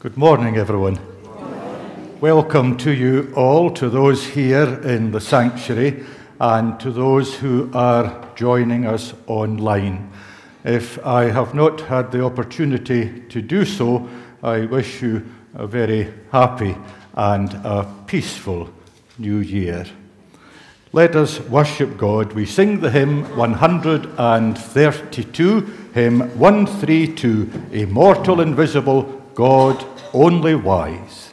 Good morning, everyone. Welcome to you all, to those here in the sanctuary, and to those who are joining us online. If I have not had the opportunity to do so, I wish you a very happy and a peaceful new year. Let us worship God. We sing the hymn 132, hymn 132, Immortal, Invisible, God only wise.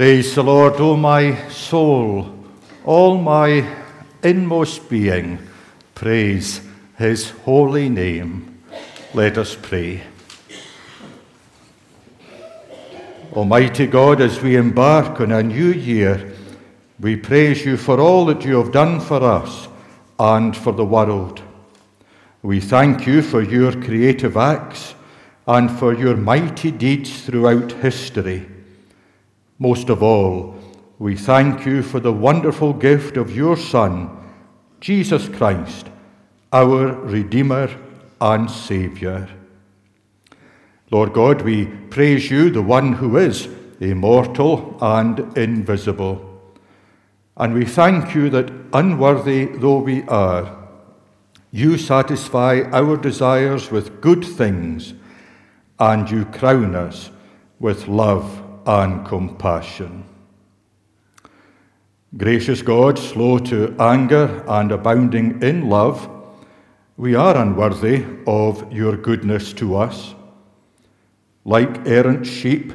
Praise the Lord, O my soul, all my inmost being, praise his holy name. Let us pray. Almighty God, as we embark on a new year, we praise you for all that you have done for us and for the world. We thank you for your creative acts and for your mighty deeds throughout history. Most of all, we thank you for the wonderful gift of your Son, Jesus Christ, our Redeemer and Saviour. Lord God, we praise you, the one who is immortal and invisible. And we thank you that, unworthy though we are, you satisfy our desires with good things, and you crown us with love and compassion. Gracious God, slow to anger and abounding in love, we are unworthy of your goodness to us. Like errant sheep,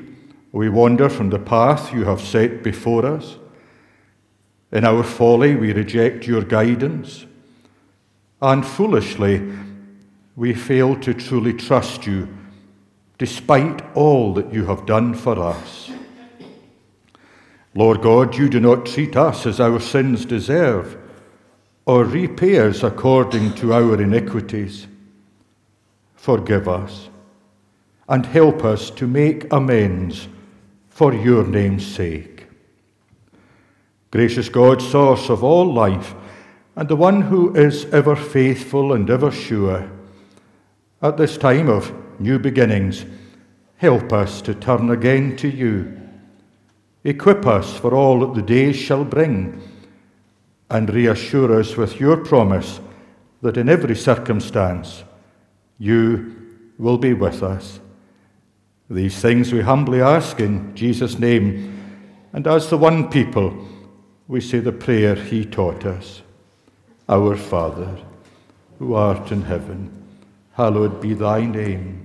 we wander from the path you have set before us. In our folly, we reject your guidance, and foolishly, we fail to truly trust you despite all that you have done for us. Lord God, you do not treat us as our sins deserve, or repay us according to our iniquities. Forgive us and help us to make amends for your name's sake. Gracious God, source of all life, and the one who is ever faithful and ever sure, at this time of new beginnings, help us to turn again to you. Equip us for all that the days shall bring, and reassure us with your promise that in every circumstance you will be with us. These things we humbly ask in Jesus' name, and as the one people, we say the prayer he taught us Our Father, who art in heaven, hallowed be thy name.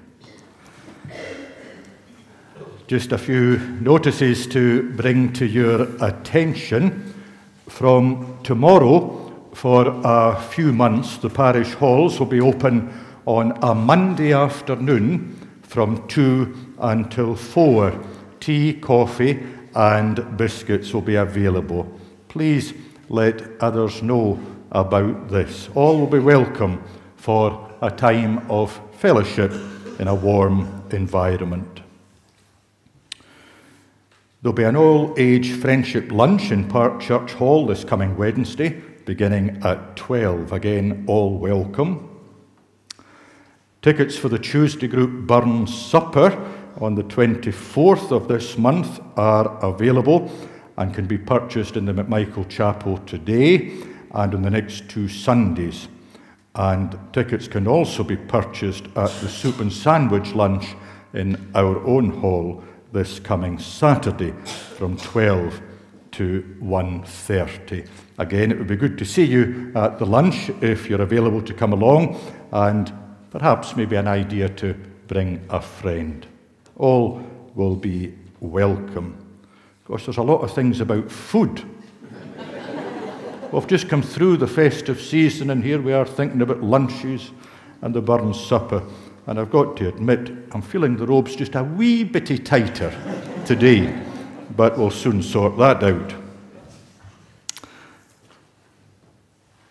Just a few notices to bring to your attention. From tomorrow, for a few months, the parish halls will be open on a Monday afternoon from 2 until 4. Tea, coffee, and biscuits will be available. Please let others know about this. All will be welcome for a time of fellowship in a warm environment. There'll be an all age friendship lunch in Park Church Hall this coming Wednesday, beginning at 12. Again, all welcome. Tickets for the Tuesday group Burns Supper on the 24th of this month are available and can be purchased in the McMichael Chapel today and on the next two Sundays. And tickets can also be purchased at the Soup and Sandwich lunch in our own hall this coming Saturday from 12 to 1.30. Again, it would be good to see you at the lunch if you're available to come along and perhaps maybe an idea to bring a friend. All will be welcome. Of course, there's a lot of things about food. We've just come through the festive season, and here we are thinking about lunches and the Burns supper. And I've got to admit, I'm feeling the robes just a wee bitty tighter today, but we'll soon sort that out.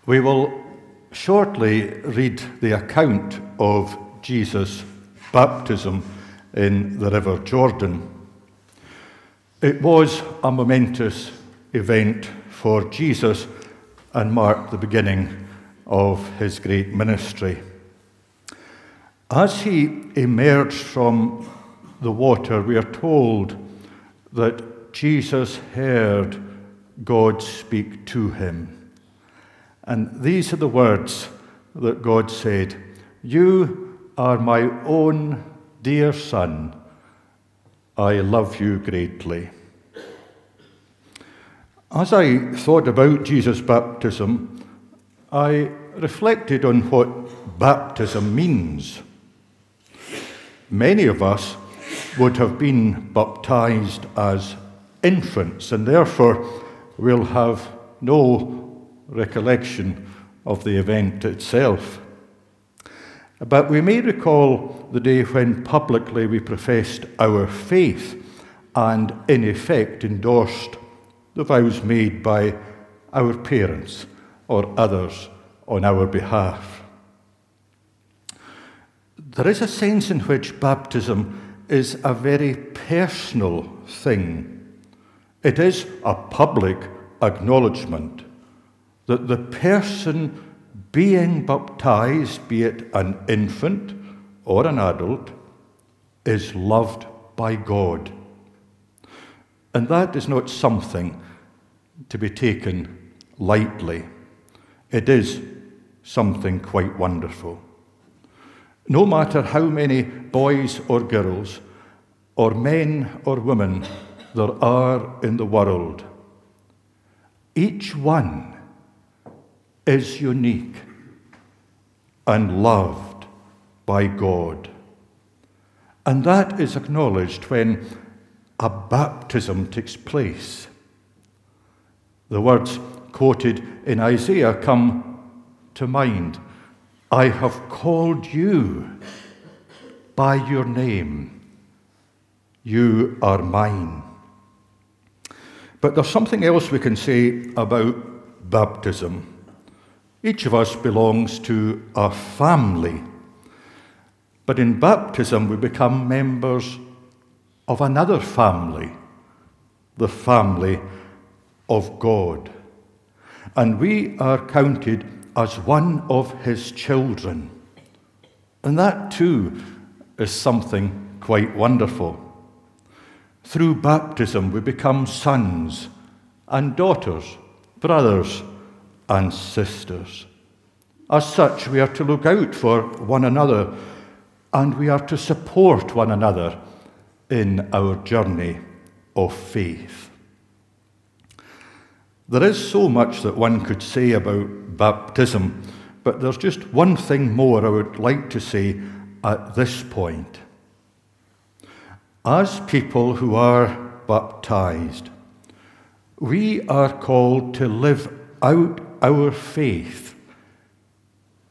We will shortly read the account of Jesus' baptism in the River Jordan. It was a momentous event for Jesus and marked the beginning of his great ministry. As he emerged from the water, we are told that Jesus heard God speak to him. And these are the words that God said You are my own dear son. I love you greatly. As I thought about Jesus' baptism, I reflected on what baptism means. Many of us would have been baptized as infants, and therefore will have no recollection of the event itself. But we may recall the day when publicly we professed our faith and, in effect, endorsed the vows made by our parents or others on our behalf. There is a sense in which baptism is a very personal thing. It is a public acknowledgement that the person being baptized, be it an infant or an adult, is loved by God. And that is not something to be taken lightly. It is something quite wonderful. No matter how many boys or girls, or men or women there are in the world, each one is unique and loved by God. And that is acknowledged when a baptism takes place. The words quoted in Isaiah come to mind. I have called you by your name. You are mine. But there's something else we can say about baptism. Each of us belongs to a family. But in baptism, we become members of another family, the family of God. And we are counted as one of his children. And that too is something quite wonderful. Through baptism, we become sons and daughters, brothers and sisters. As such, we are to look out for one another and we are to support one another in our journey of faith. There is so much that one could say about baptism, but there's just one thing more I would like to say at this point. As people who are baptized, we are called to live out our faith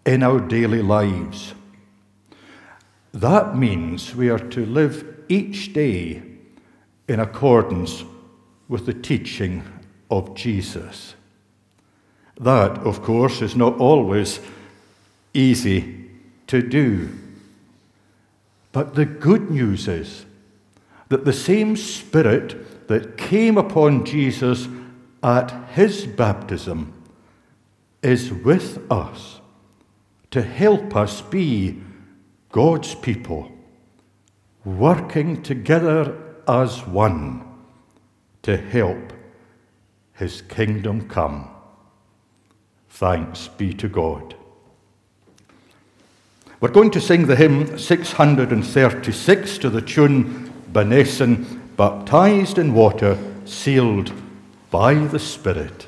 in our daily lives. That means we are to live each day in accordance with the teaching of Jesus. That, of course, is not always easy to do. But the good news is that the same Spirit that came upon Jesus at his baptism is with us to help us be God's people, working together as one to help his kingdom come. Thanks be to God. We're going to sing the hymn 636 to the tune Bunessan, baptized in water, sealed by the Spirit.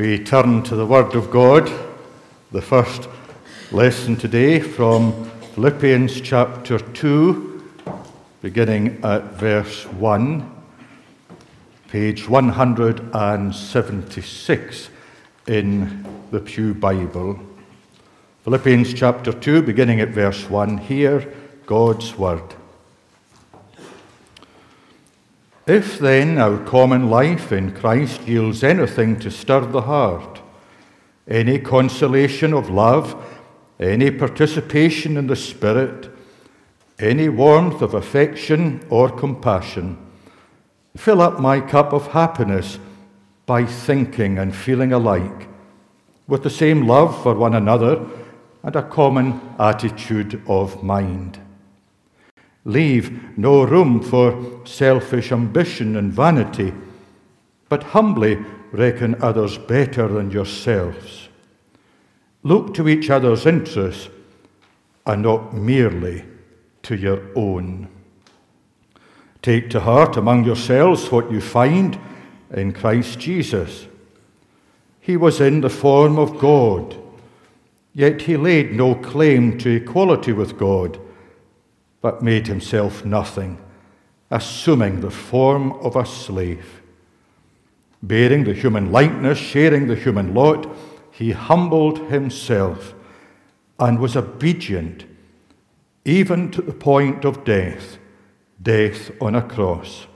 We turn to the Word of God, the first lesson today from Philippians chapter 2, beginning at verse 1, page 176 in the Pew Bible. Philippians chapter 2, beginning at verse 1, hear God's Word. If then our common life in Christ yields anything to stir the heart, any consolation of love, any participation in the Spirit, any warmth of affection or compassion, Fill up my cup of happiness by thinking and feeling alike, with the same love for one another and a common attitude of mind. Leave no room for selfish ambition and vanity, but humbly reckon others better than yourselves. Look to each other's interests and not merely to your own. Take to heart among yourselves what you find in Christ Jesus. He was in the form of God, yet he laid no claim to equality with God, but made himself nothing, assuming the form of a slave. Bearing the human likeness, sharing the human lot, he humbled himself and was obedient even to the point of death, death on a cross.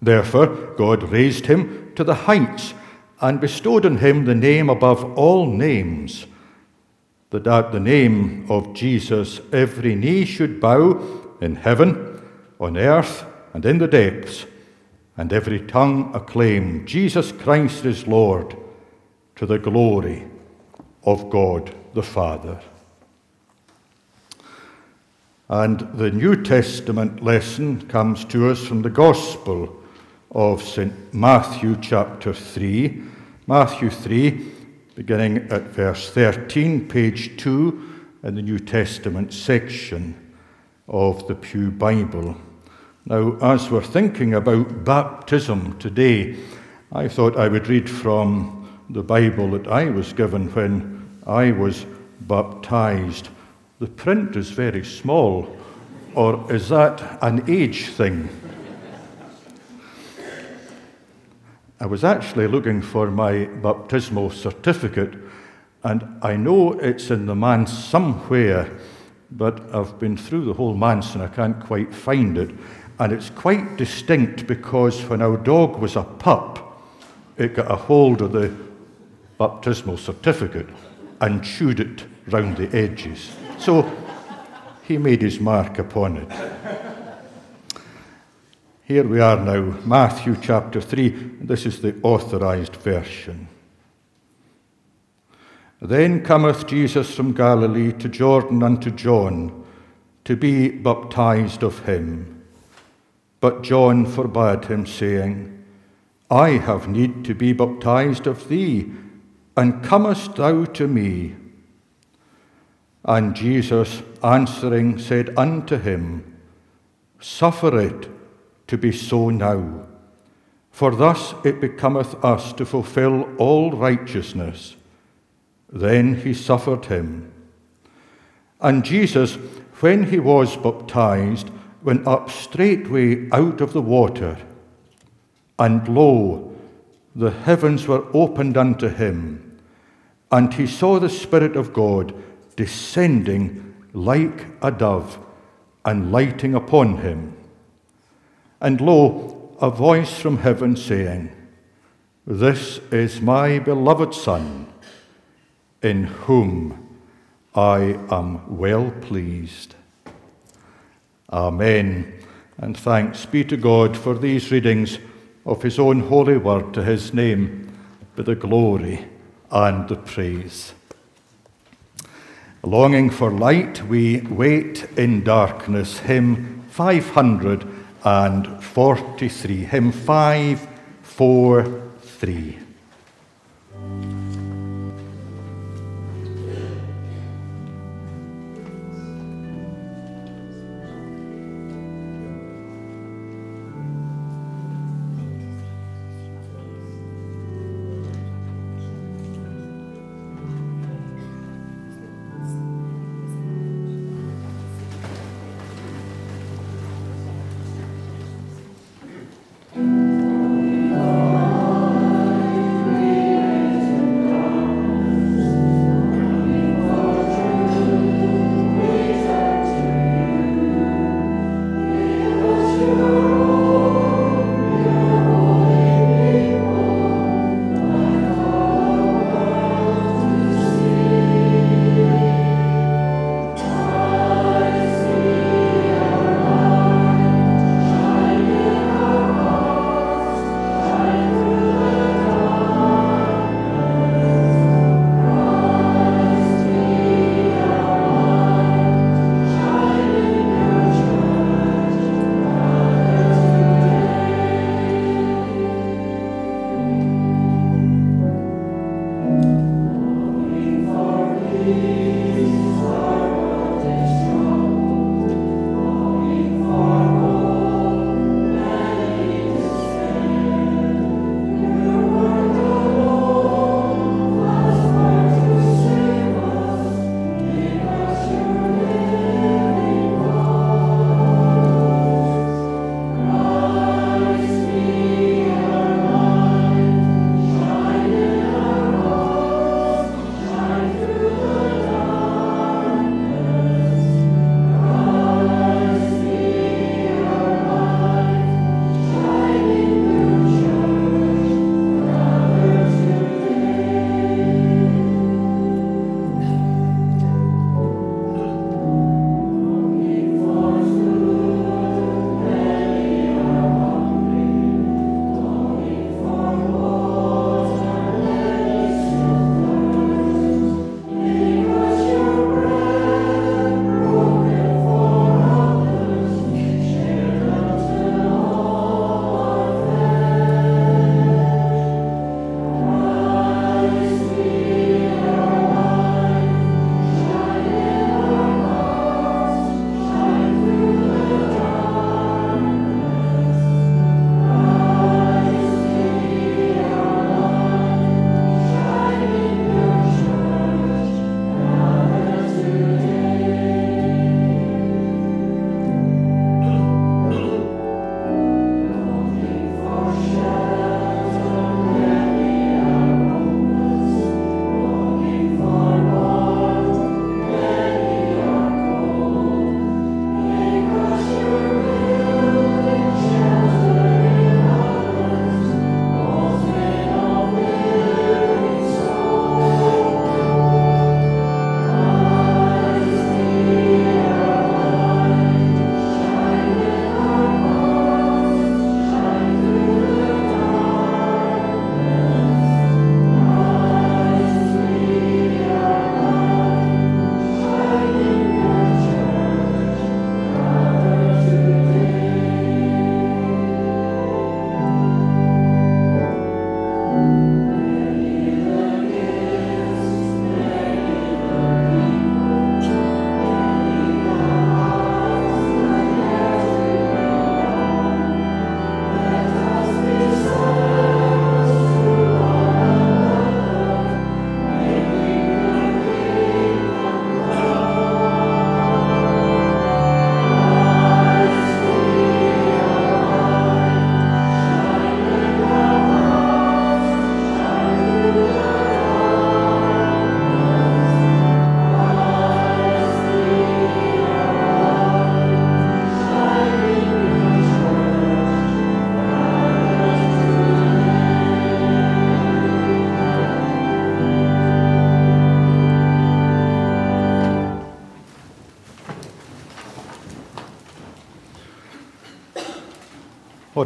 Therefore, God raised him to the heights and bestowed on him the name above all names, that at the name of Jesus every knee should bow in heaven, on earth, and in the depths, and every tongue acclaim Jesus Christ is Lord, to the glory of God the Father. And the New Testament lesson comes to us from the Gospel of St. Matthew, chapter 3. Matthew 3, beginning at verse 13, page 2 in the New Testament section of the Pew Bible. Now, as we're thinking about baptism today, I thought I would read from the Bible that I was given when I was baptized. The print is very small, or is that an age thing? I was actually looking for my baptismal certificate, and I know it's in the manse somewhere, but I've been through the whole manse and I can't quite find it. And it's quite distinct because when our dog was a pup, it got a hold of the baptismal certificate and chewed it round the edges. So he made his mark upon it. Here we are now, Matthew chapter 3. This is the authorized version. Then cometh Jesus from Galilee to Jordan unto John to be baptized of him. But John forbade him, saying, I have need to be baptized of thee, and comest thou to me? And Jesus answering said unto him, Suffer it to be so now, for thus it becometh us to fulfill all righteousness. Then he suffered him. And Jesus, when he was baptized, went up straightway out of the water. And lo, the heavens were opened unto him, and he saw the Spirit of God descending like a dove and lighting upon him. And lo, a voice from heaven saying, This is my beloved Son, in whom I am well pleased. Amen. And thanks be to God for these readings of his own holy word to his name, be the glory and the praise. Longing for light, we wait in darkness. Hymn 543. Hymn 543.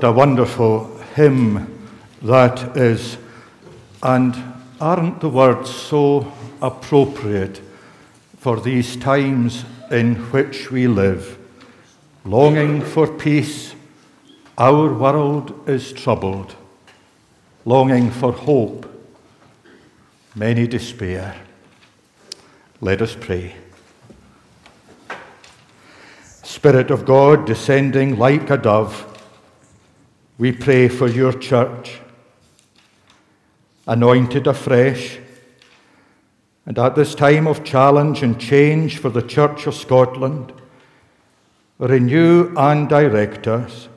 What a wonderful hymn that is. And aren't the words so appropriate for these times in which we live? Longing for peace, our world is troubled. Longing for hope, many despair. Let us pray. Spirit of God, descending like a dove, we pray for your church, anointed afresh. And at this time of challenge and change for the Church of Scotland, renew and direct us,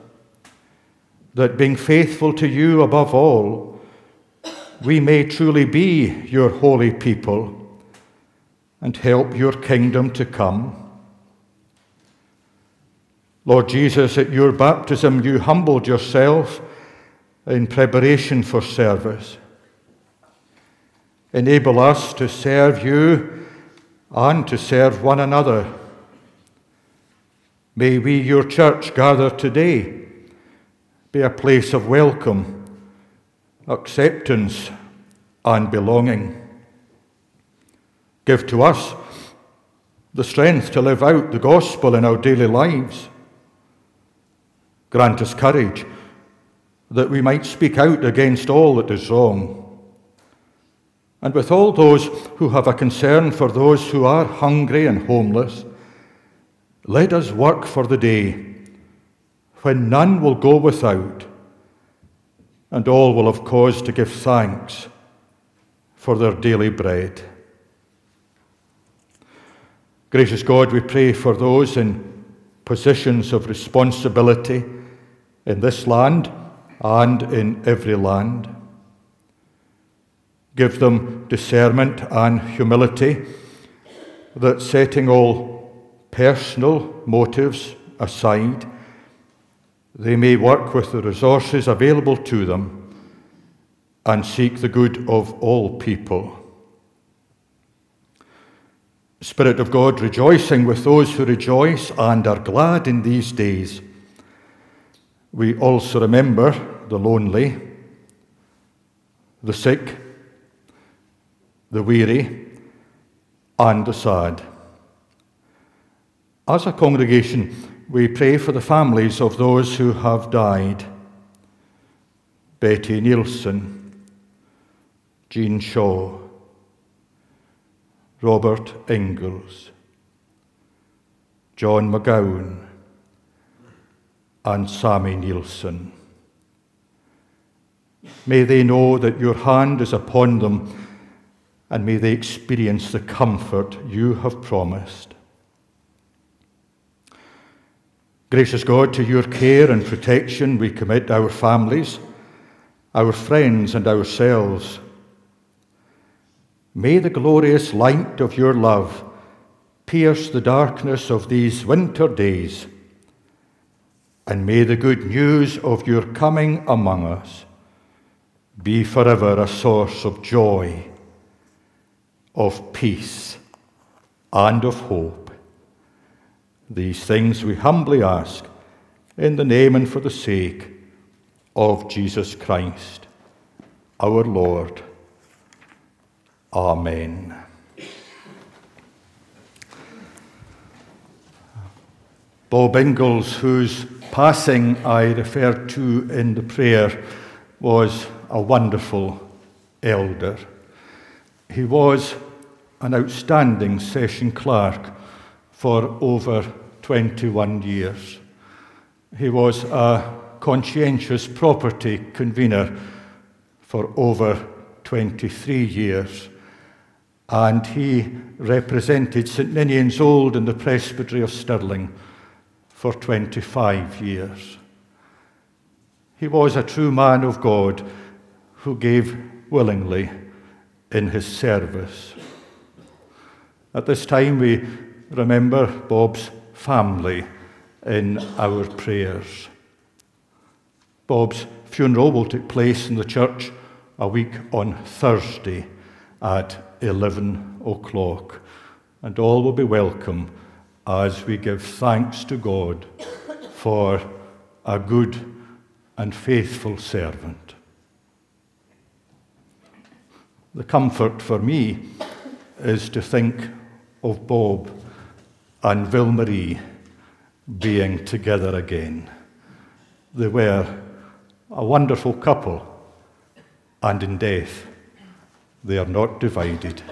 that being faithful to you above all, we may truly be your holy people and help your kingdom to come. Lord Jesus, at your baptism, you humbled yourself in preparation for service. Enable us to serve you and to serve one another. May we, your church, gather today, be a place of welcome, acceptance, and belonging. Give to us the strength to live out the gospel in our daily lives Grant us courage that we might speak out against all that is wrong. And with all those who have a concern for those who are hungry and homeless, let us work for the day when none will go without, and all will have cause to give thanks for their daily bread. Gracious God, we pray for those in positions of responsibility in this land and in every land. Give them discernment and humility that setting all personal motives aside, they may work with the resources available to them and seek the good of all people. Spirit of God, rejoicing with those who rejoice and are glad in these days we also remember the lonely, the sick, the weary, and the sad. As a congregation, we pray for the families of those who have died Betty Nielsen, Jean Shaw, Robert Ingalls, John McGowan, and Sammy Nielsen. May they know that your hand is upon them and may they experience the comfort you have promised. Gracious God, to your care and protection we commit our families, our friends, and ourselves. May the glorious light of your love pierce the darkness of these winter days and may the good news of your coming among us be forever a source of joy, of peace, and of hope. These things we humbly ask in the name and for the sake of Jesus Christ, our Lord. Amen. Bob Ingalls, whose passing I referred to in the prayer was a wonderful elder. He was an outstanding session clerk for over 21 years. He was a conscientious property convener for over 23 years. And he represented St Ninian's Old in the Presbytery of Stirling for 25 years. He was a true man of God who gave willingly in his service. At this time, we remember Bob's family in our prayers. Bob's funeral will take place in the church a week on Thursday at 11 o'clock, and all will be welcome as we give thanks to God for a good and faithful servant. The comfort for me is to think of Bob and Ville-Marie being together again. They were a wonderful couple, and in death they are not divided.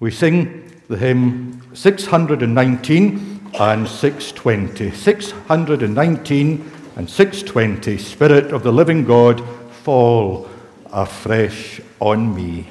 We sing the hymn 619 and 620. 619 and 620, Spirit of the living God, fall afresh on me.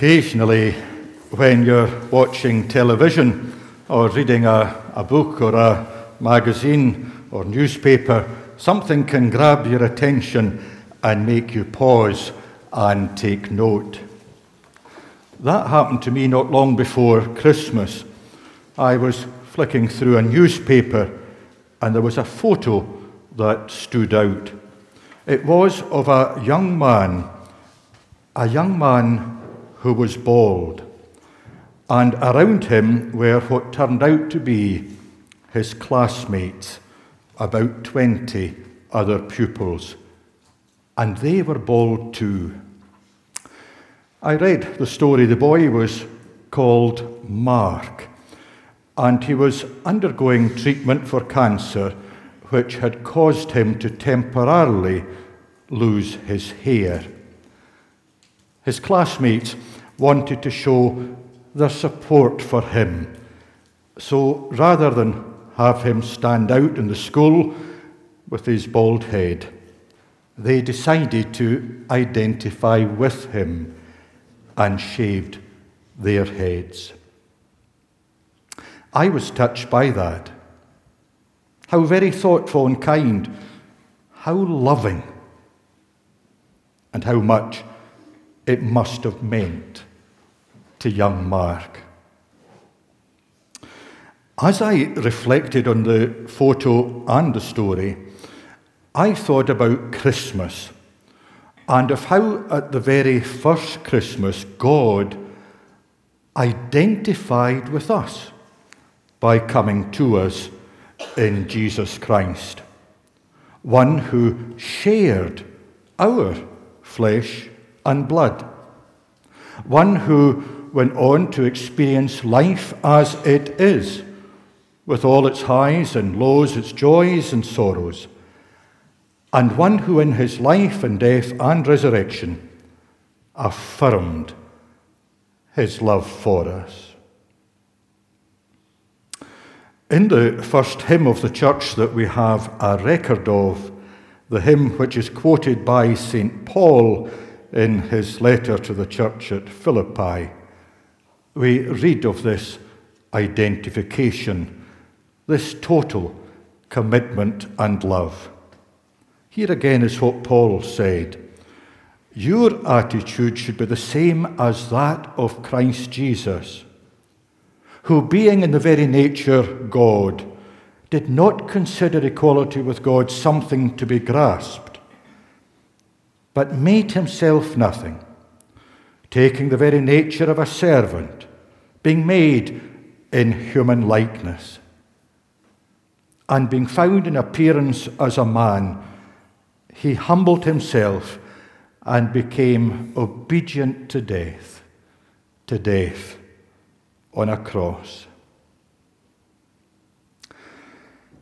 Occasionally, when you're watching television or reading a, a book or a magazine or newspaper, something can grab your attention and make you pause and take note. That happened to me not long before Christmas. I was flicking through a newspaper and there was a photo that stood out. It was of a young man, a young man who was bald, and around him were what turned out to be his classmates, about 20 other pupils, and they were bald too. I read the story. The boy was called Mark, and he was undergoing treatment for cancer, which had caused him to temporarily lose his hair. His classmates wanted to show their support for him. So rather than have him stand out in the school with his bald head, they decided to identify with him and shaved their heads. I was touched by that. How very thoughtful and kind, how loving, and how much it must have meant to young Mark. As I reflected on the photo and the story, I thought about Christmas and of how, at the very first Christmas, God identified with us by coming to us in Jesus Christ, one who shared our flesh and blood, one who went on to experience life as it is, with all its highs and lows, its joys and sorrows, and one who in his life and death and resurrection affirmed his love for us. In the first hymn of the church that we have a record of, the hymn which is quoted by St. Paul in his letter to the church at Philippi, we read of this identification, this total commitment and love. Here again is what Paul said Your attitude should be the same as that of Christ Jesus, who, being in the very nature God, did not consider equality with God something to be grasped, but made himself nothing, taking the very nature of a servant, being made in human likeness, and being found in appearance as a man he humbled himself and became obedient to death, to death on a cross.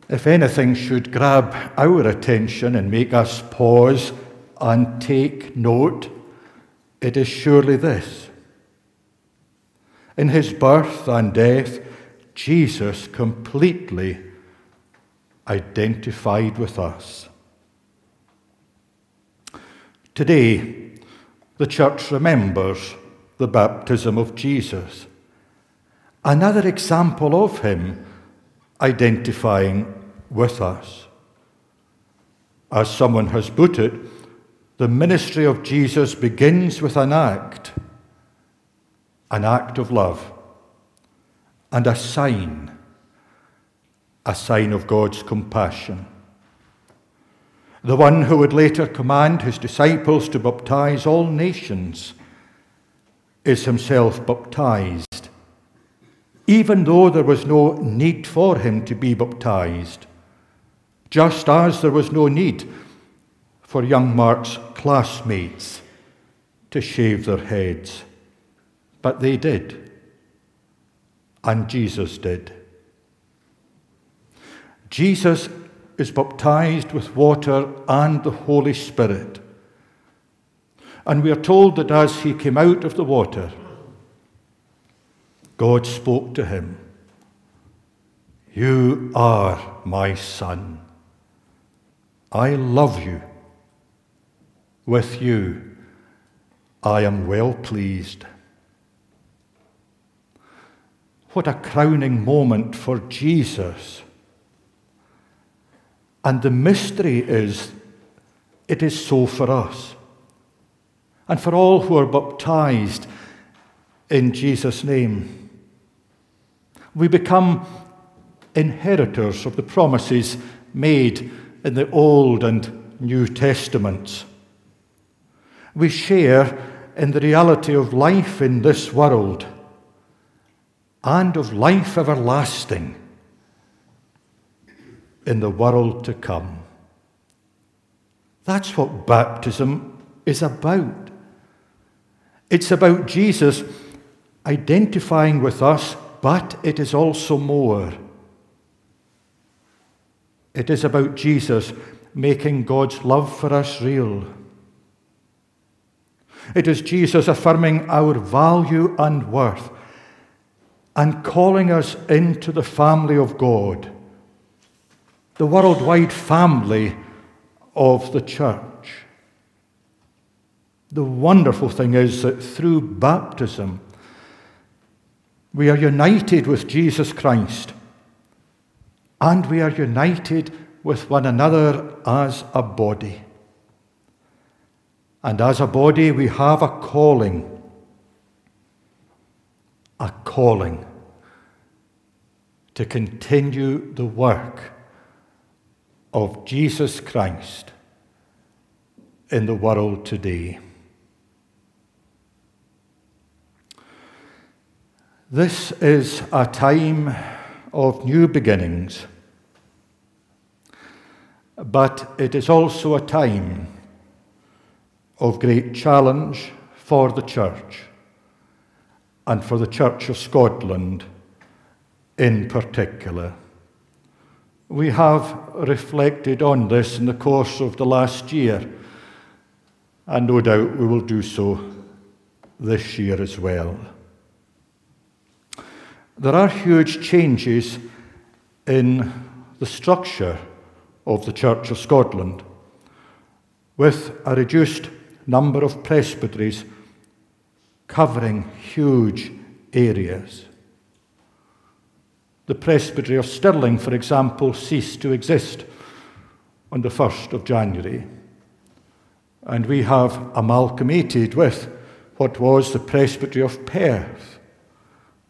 If anything should grab our attention and make us pause and take note, it is surely this. In his birth and death, Jesus completely identified with us. Today, the church remembers the baptism of Jesus. Another example of him identifying with us. As someone has put it, the ministry of Jesus begins with an act, an act of love, and a sign, a sign of God's compassion. The one who would later command his disciples to baptize all nations, is himself baptized, even though there was no need for him to be baptized, just as there was no need for young Mark's classmates to shave their heads. But they did, and Jesus did. Jesus is baptized with water and the Holy Spirit. And we are told that as he came out of the water, God spoke to him You are my son. I love you. With you, I am well pleased. What a crowning moment for Jesus and the mystery is, it is so for us. And for all who are baptized in Jesus' name. We become inheritors of the promises made in the Old and New Testaments. We share in the reality of life in this world and of life everlasting in the world to come. That's what baptism is about. It's about Jesus identifying with us, but it is also more. It is about Jesus making God's love for us real. It is Jesus affirming our value and worth and calling us into the family of God the worldwide family of the church. The wonderful thing is that through baptism, we are united with Jesus Christ and we are united with one another as a body. And as a body, we have a calling. A calling to continue the work of Jesus Christ in the world today. This is a time of new beginnings, but it is also a time of great challenge for the Church and for the Church of Scotland in particular. We have reflected on this in the course of the last year, and no doubt we will do so this year as well. There are huge changes in the structure of the Church of Scotland, with a reduced number of presbyteries covering huge areas. The Presbytery of Stirling, for example, ceased to exist on the 1st of January. And we have amalgamated with what was the Presbytery of Perth,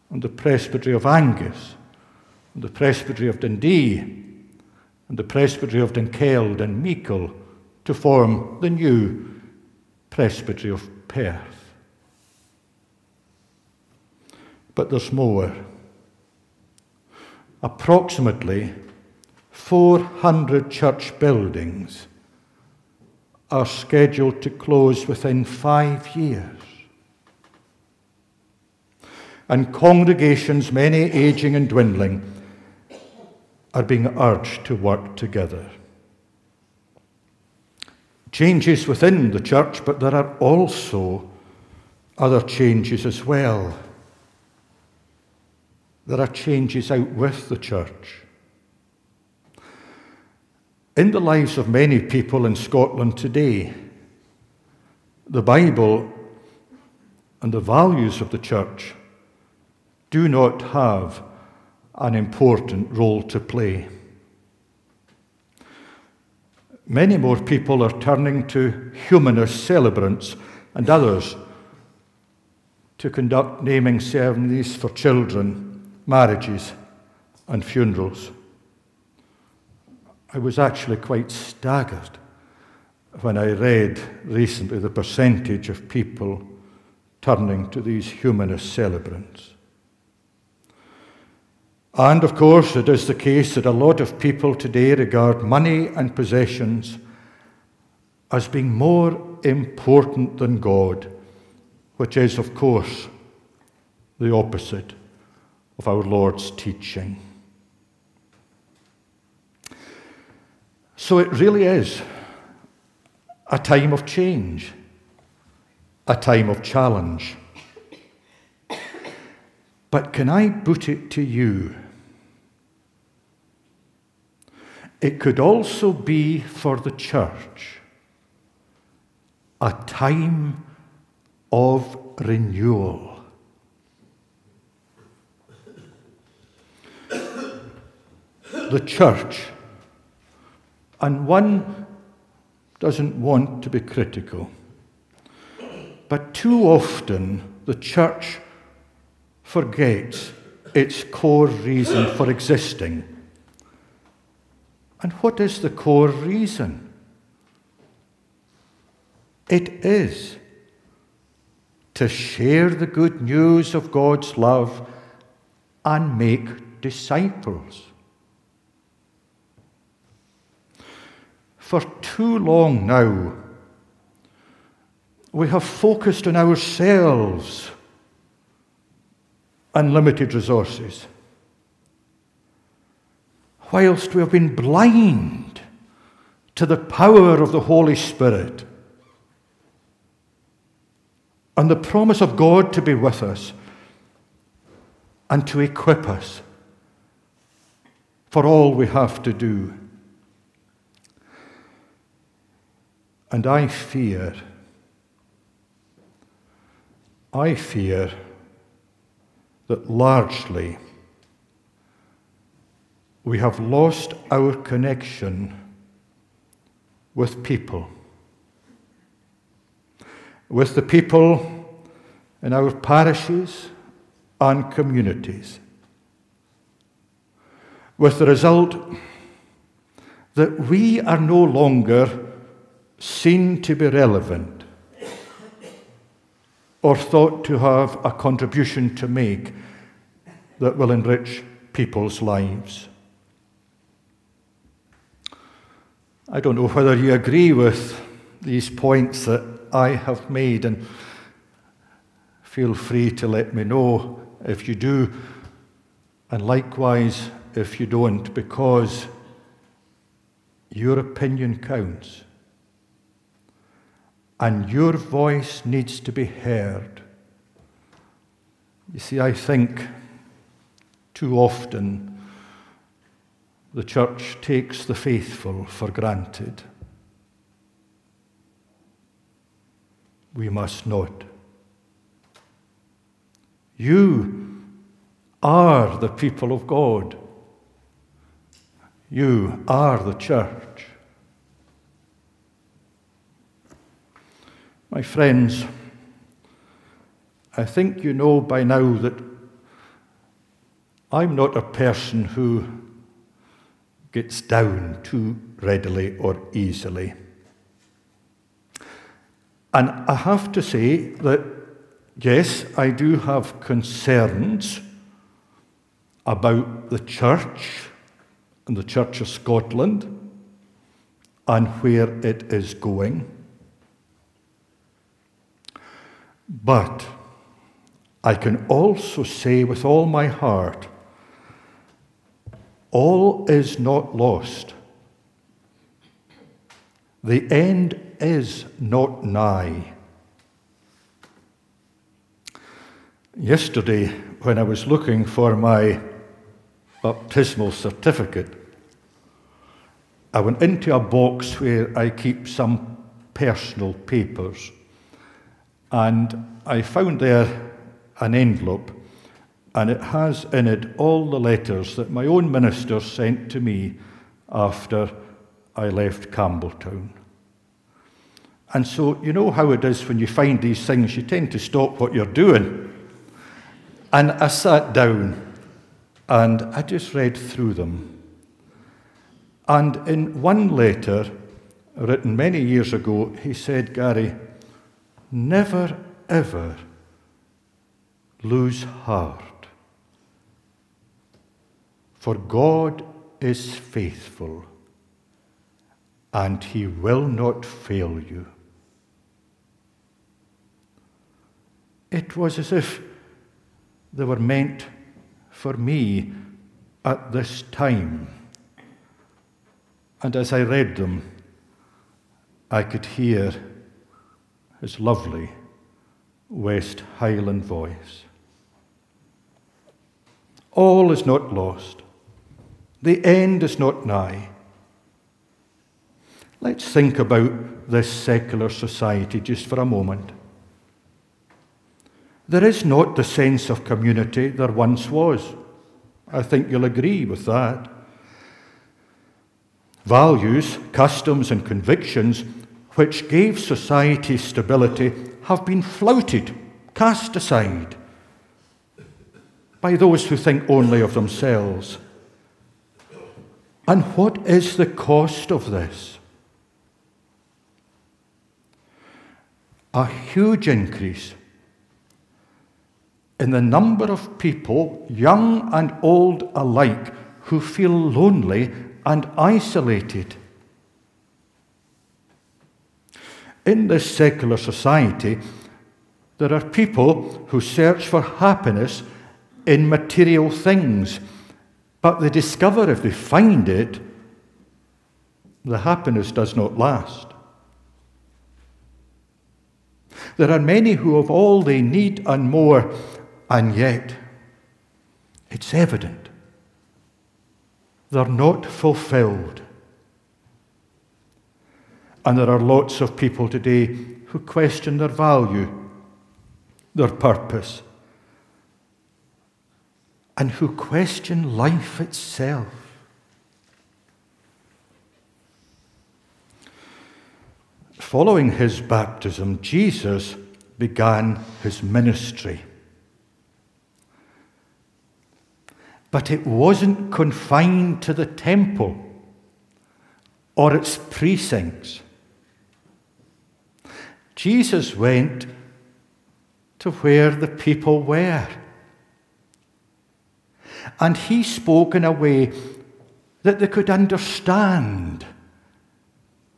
and the Presbytery of Angus, and the Presbytery of Dundee, and the Presbytery of Dunkeld and Meigle to form the new Presbytery of Perth. But there's more approximately 400 church buildings are scheduled to close within five years. And congregations, many aging and dwindling, are being urged to work together. Changes within the church, but there are also other changes as well there are changes out with the church. In the lives of many people in Scotland today, the Bible and the values of the church do not have an important role to play. Many more people are turning to humanist celebrants and others to conduct naming ceremonies for children marriages and funerals. I was actually quite staggered when I read recently the percentage of people turning to these humanist celebrants. And of course, it is the case that a lot of people today regard money and possessions as being more important than God, which is, of course, the opposite of our Lord's teaching. So it really is a time of change, a time of challenge. But can I put it to you? It could also be for the church a time of renewal. the church, and one doesn't want to be critical, but too often the church forgets its core reason for existing. And what is the core reason? It is to share the good news of God's love and make disciples. For too long now, we have focused on ourselves and limited resources, whilst we have been blind to the power of the Holy Spirit and the promise of God to be with us and to equip us for all we have to do. And I fear, I fear that largely we have lost our connection with people, with the people in our parishes and communities, with the result that we are no longer seen to be relevant or thought to have a contribution to make that will enrich people's lives. I don't know whether you agree with these points that I have made, and feel free to let me know if you do, and likewise if you don't, because your opinion counts. And your voice needs to be heard. You see, I think too often the church takes the faithful for granted. We must not. You are the people of God. You are the church. My friends, I think you know by now that I'm not a person who gets down too readily or easily. And I have to say that, yes, I do have concerns about the church and the Church of Scotland and where it is going. But I can also say with all my heart, all is not lost. The end is not nigh. Yesterday, when I was looking for my baptismal certificate, I went into a box where I keep some personal papers, and I found there an envelope, and it has in it all the letters that my own minister sent to me after I left Campbeltown. And so, you know how it is when you find these things, you tend to stop what you're doing. And I sat down and I just read through them. And in one letter, written many years ago, he said, Gary, never ever lose heart, for God is faithful and he will not fail you. It was as if they were meant for me at this time. And as I read them, I could hear his lovely West Highland voice. All is not lost. The end is not nigh. Let's think about this secular society just for a moment. There is not the sense of community there once was. I think you'll agree with that. Values, customs, and convictions which gave society stability have been flouted, cast aside by those who think only of themselves. And what is the cost of this? A huge increase in the number of people, young and old alike, who feel lonely and isolated. In this secular society, there are people who search for happiness in material things, but they discover if they find it, the happiness does not last. There are many who have all they need and more, and yet, it's evident they're not fulfilled. And there are lots of people today who question their value, their purpose, and who question life itself. Following his baptism, Jesus began his ministry. But it wasn't confined to the temple or its precincts. Jesus went to where the people were. And he spoke in a way that they could understand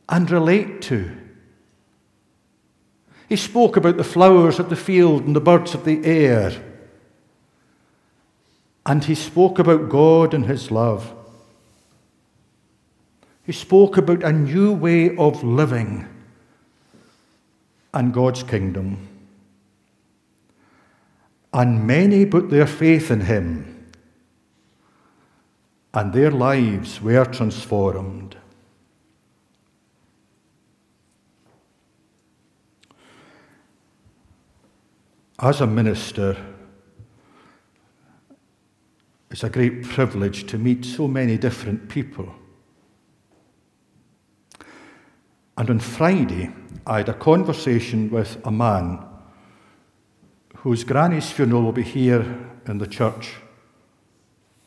and relate to. He spoke about the flowers of the field and the birds of the air. And he spoke about God and his love. He spoke about a new way of living and God's kingdom. And many put their faith in him, and their lives were transformed. As a minister, it's a great privilege to meet so many different people. And on Friday, I had a conversation with a man whose granny's funeral will be here in the church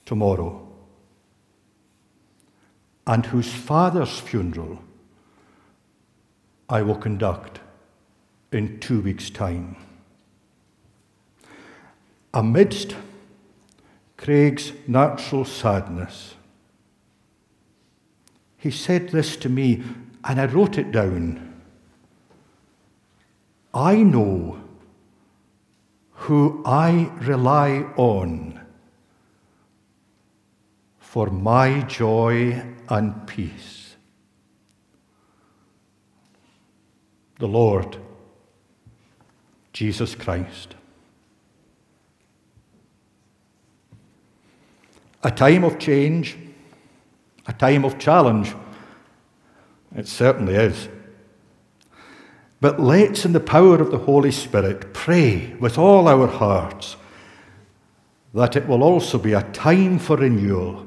tomorrow, and whose father's funeral I will conduct in two weeks' time. Amidst Craig's natural sadness, he said this to me, and I wrote it down. I know who I rely on for my joy and peace. The Lord, Jesus Christ. A time of change, a time of challenge. It certainly is. But let's, in the power of the Holy Spirit, pray with all our hearts that it will also be a time for renewal.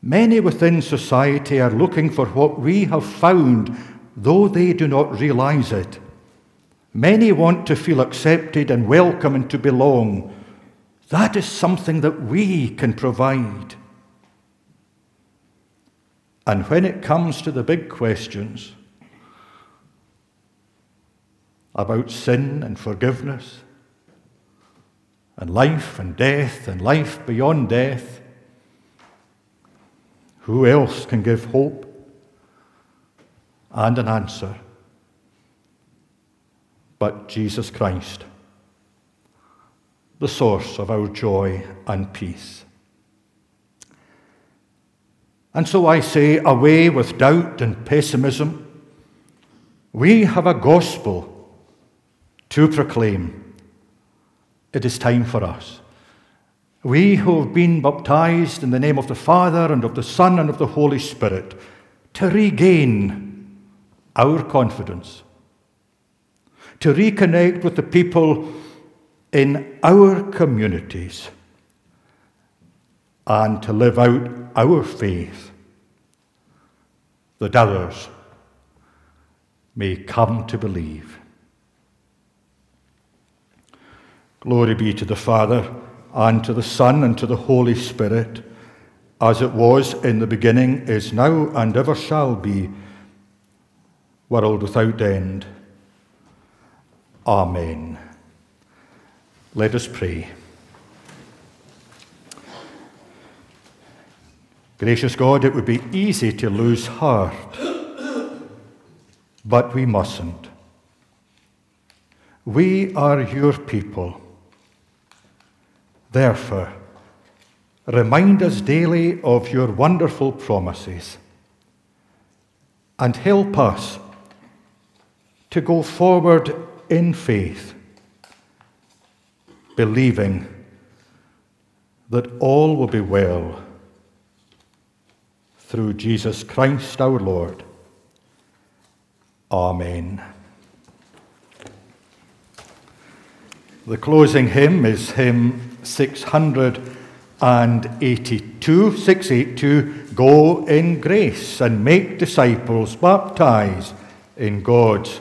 Many within society are looking for what we have found, though they do not realize it. Many want to feel accepted and welcome and to belong. That is something that we can provide. And when it comes to the big questions about sin and forgiveness, and life and death and life beyond death, who else can give hope and an answer but Jesus Christ? the source of our joy and peace. And so I say, away with doubt and pessimism. We have a gospel to proclaim. It is time for us. We who have been baptized in the name of the Father and of the Son and of the Holy Spirit to regain our confidence, to reconnect with the people in our communities and to live out our faith that others may come to believe. Glory be to the Father, and to the Son, and to the Holy Spirit, as it was in the beginning, is now, and ever shall be, world without end. Amen. Let us pray. Gracious God, it would be easy to lose heart, but we mustn't. We are your people. Therefore, remind us daily of your wonderful promises and help us to go forward in faith believing that all will be well through Jesus Christ our Lord. Amen. The closing hymn is hymn 682, 682, Go in grace and make disciples, baptize in God's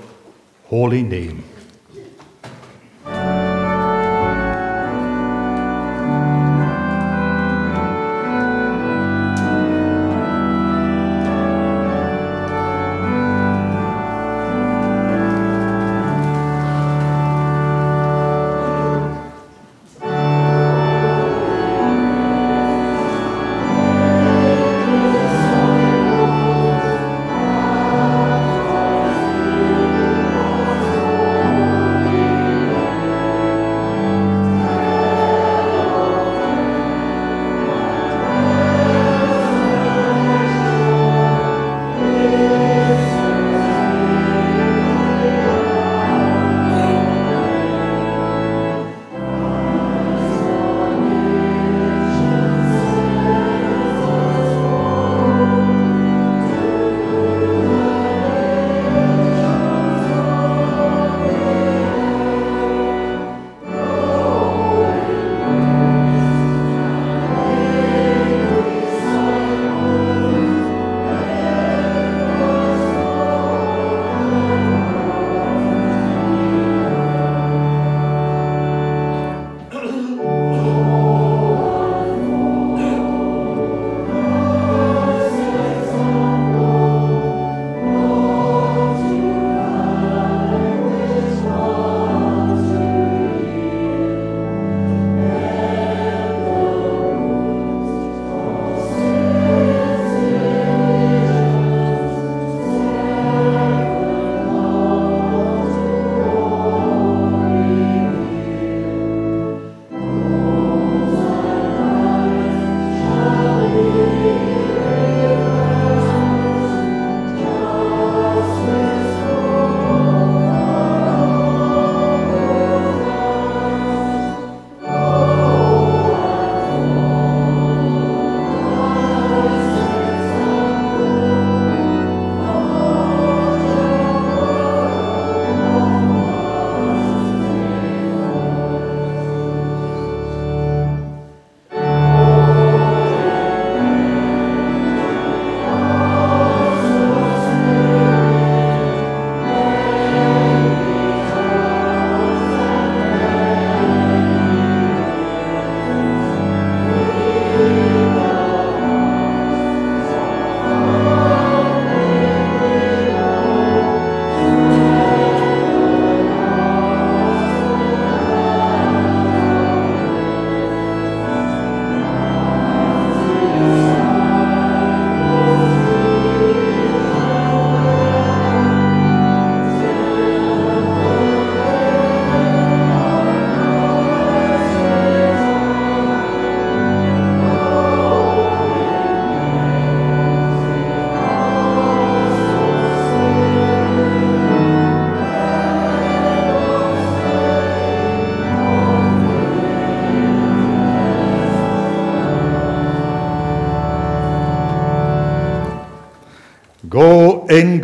holy name.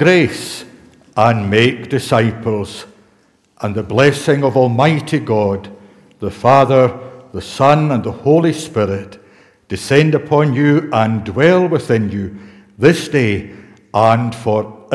Grace and make disciples. And the blessing of Almighty God, the Father, the Son, and the Holy Spirit descend upon you and dwell within you this day and for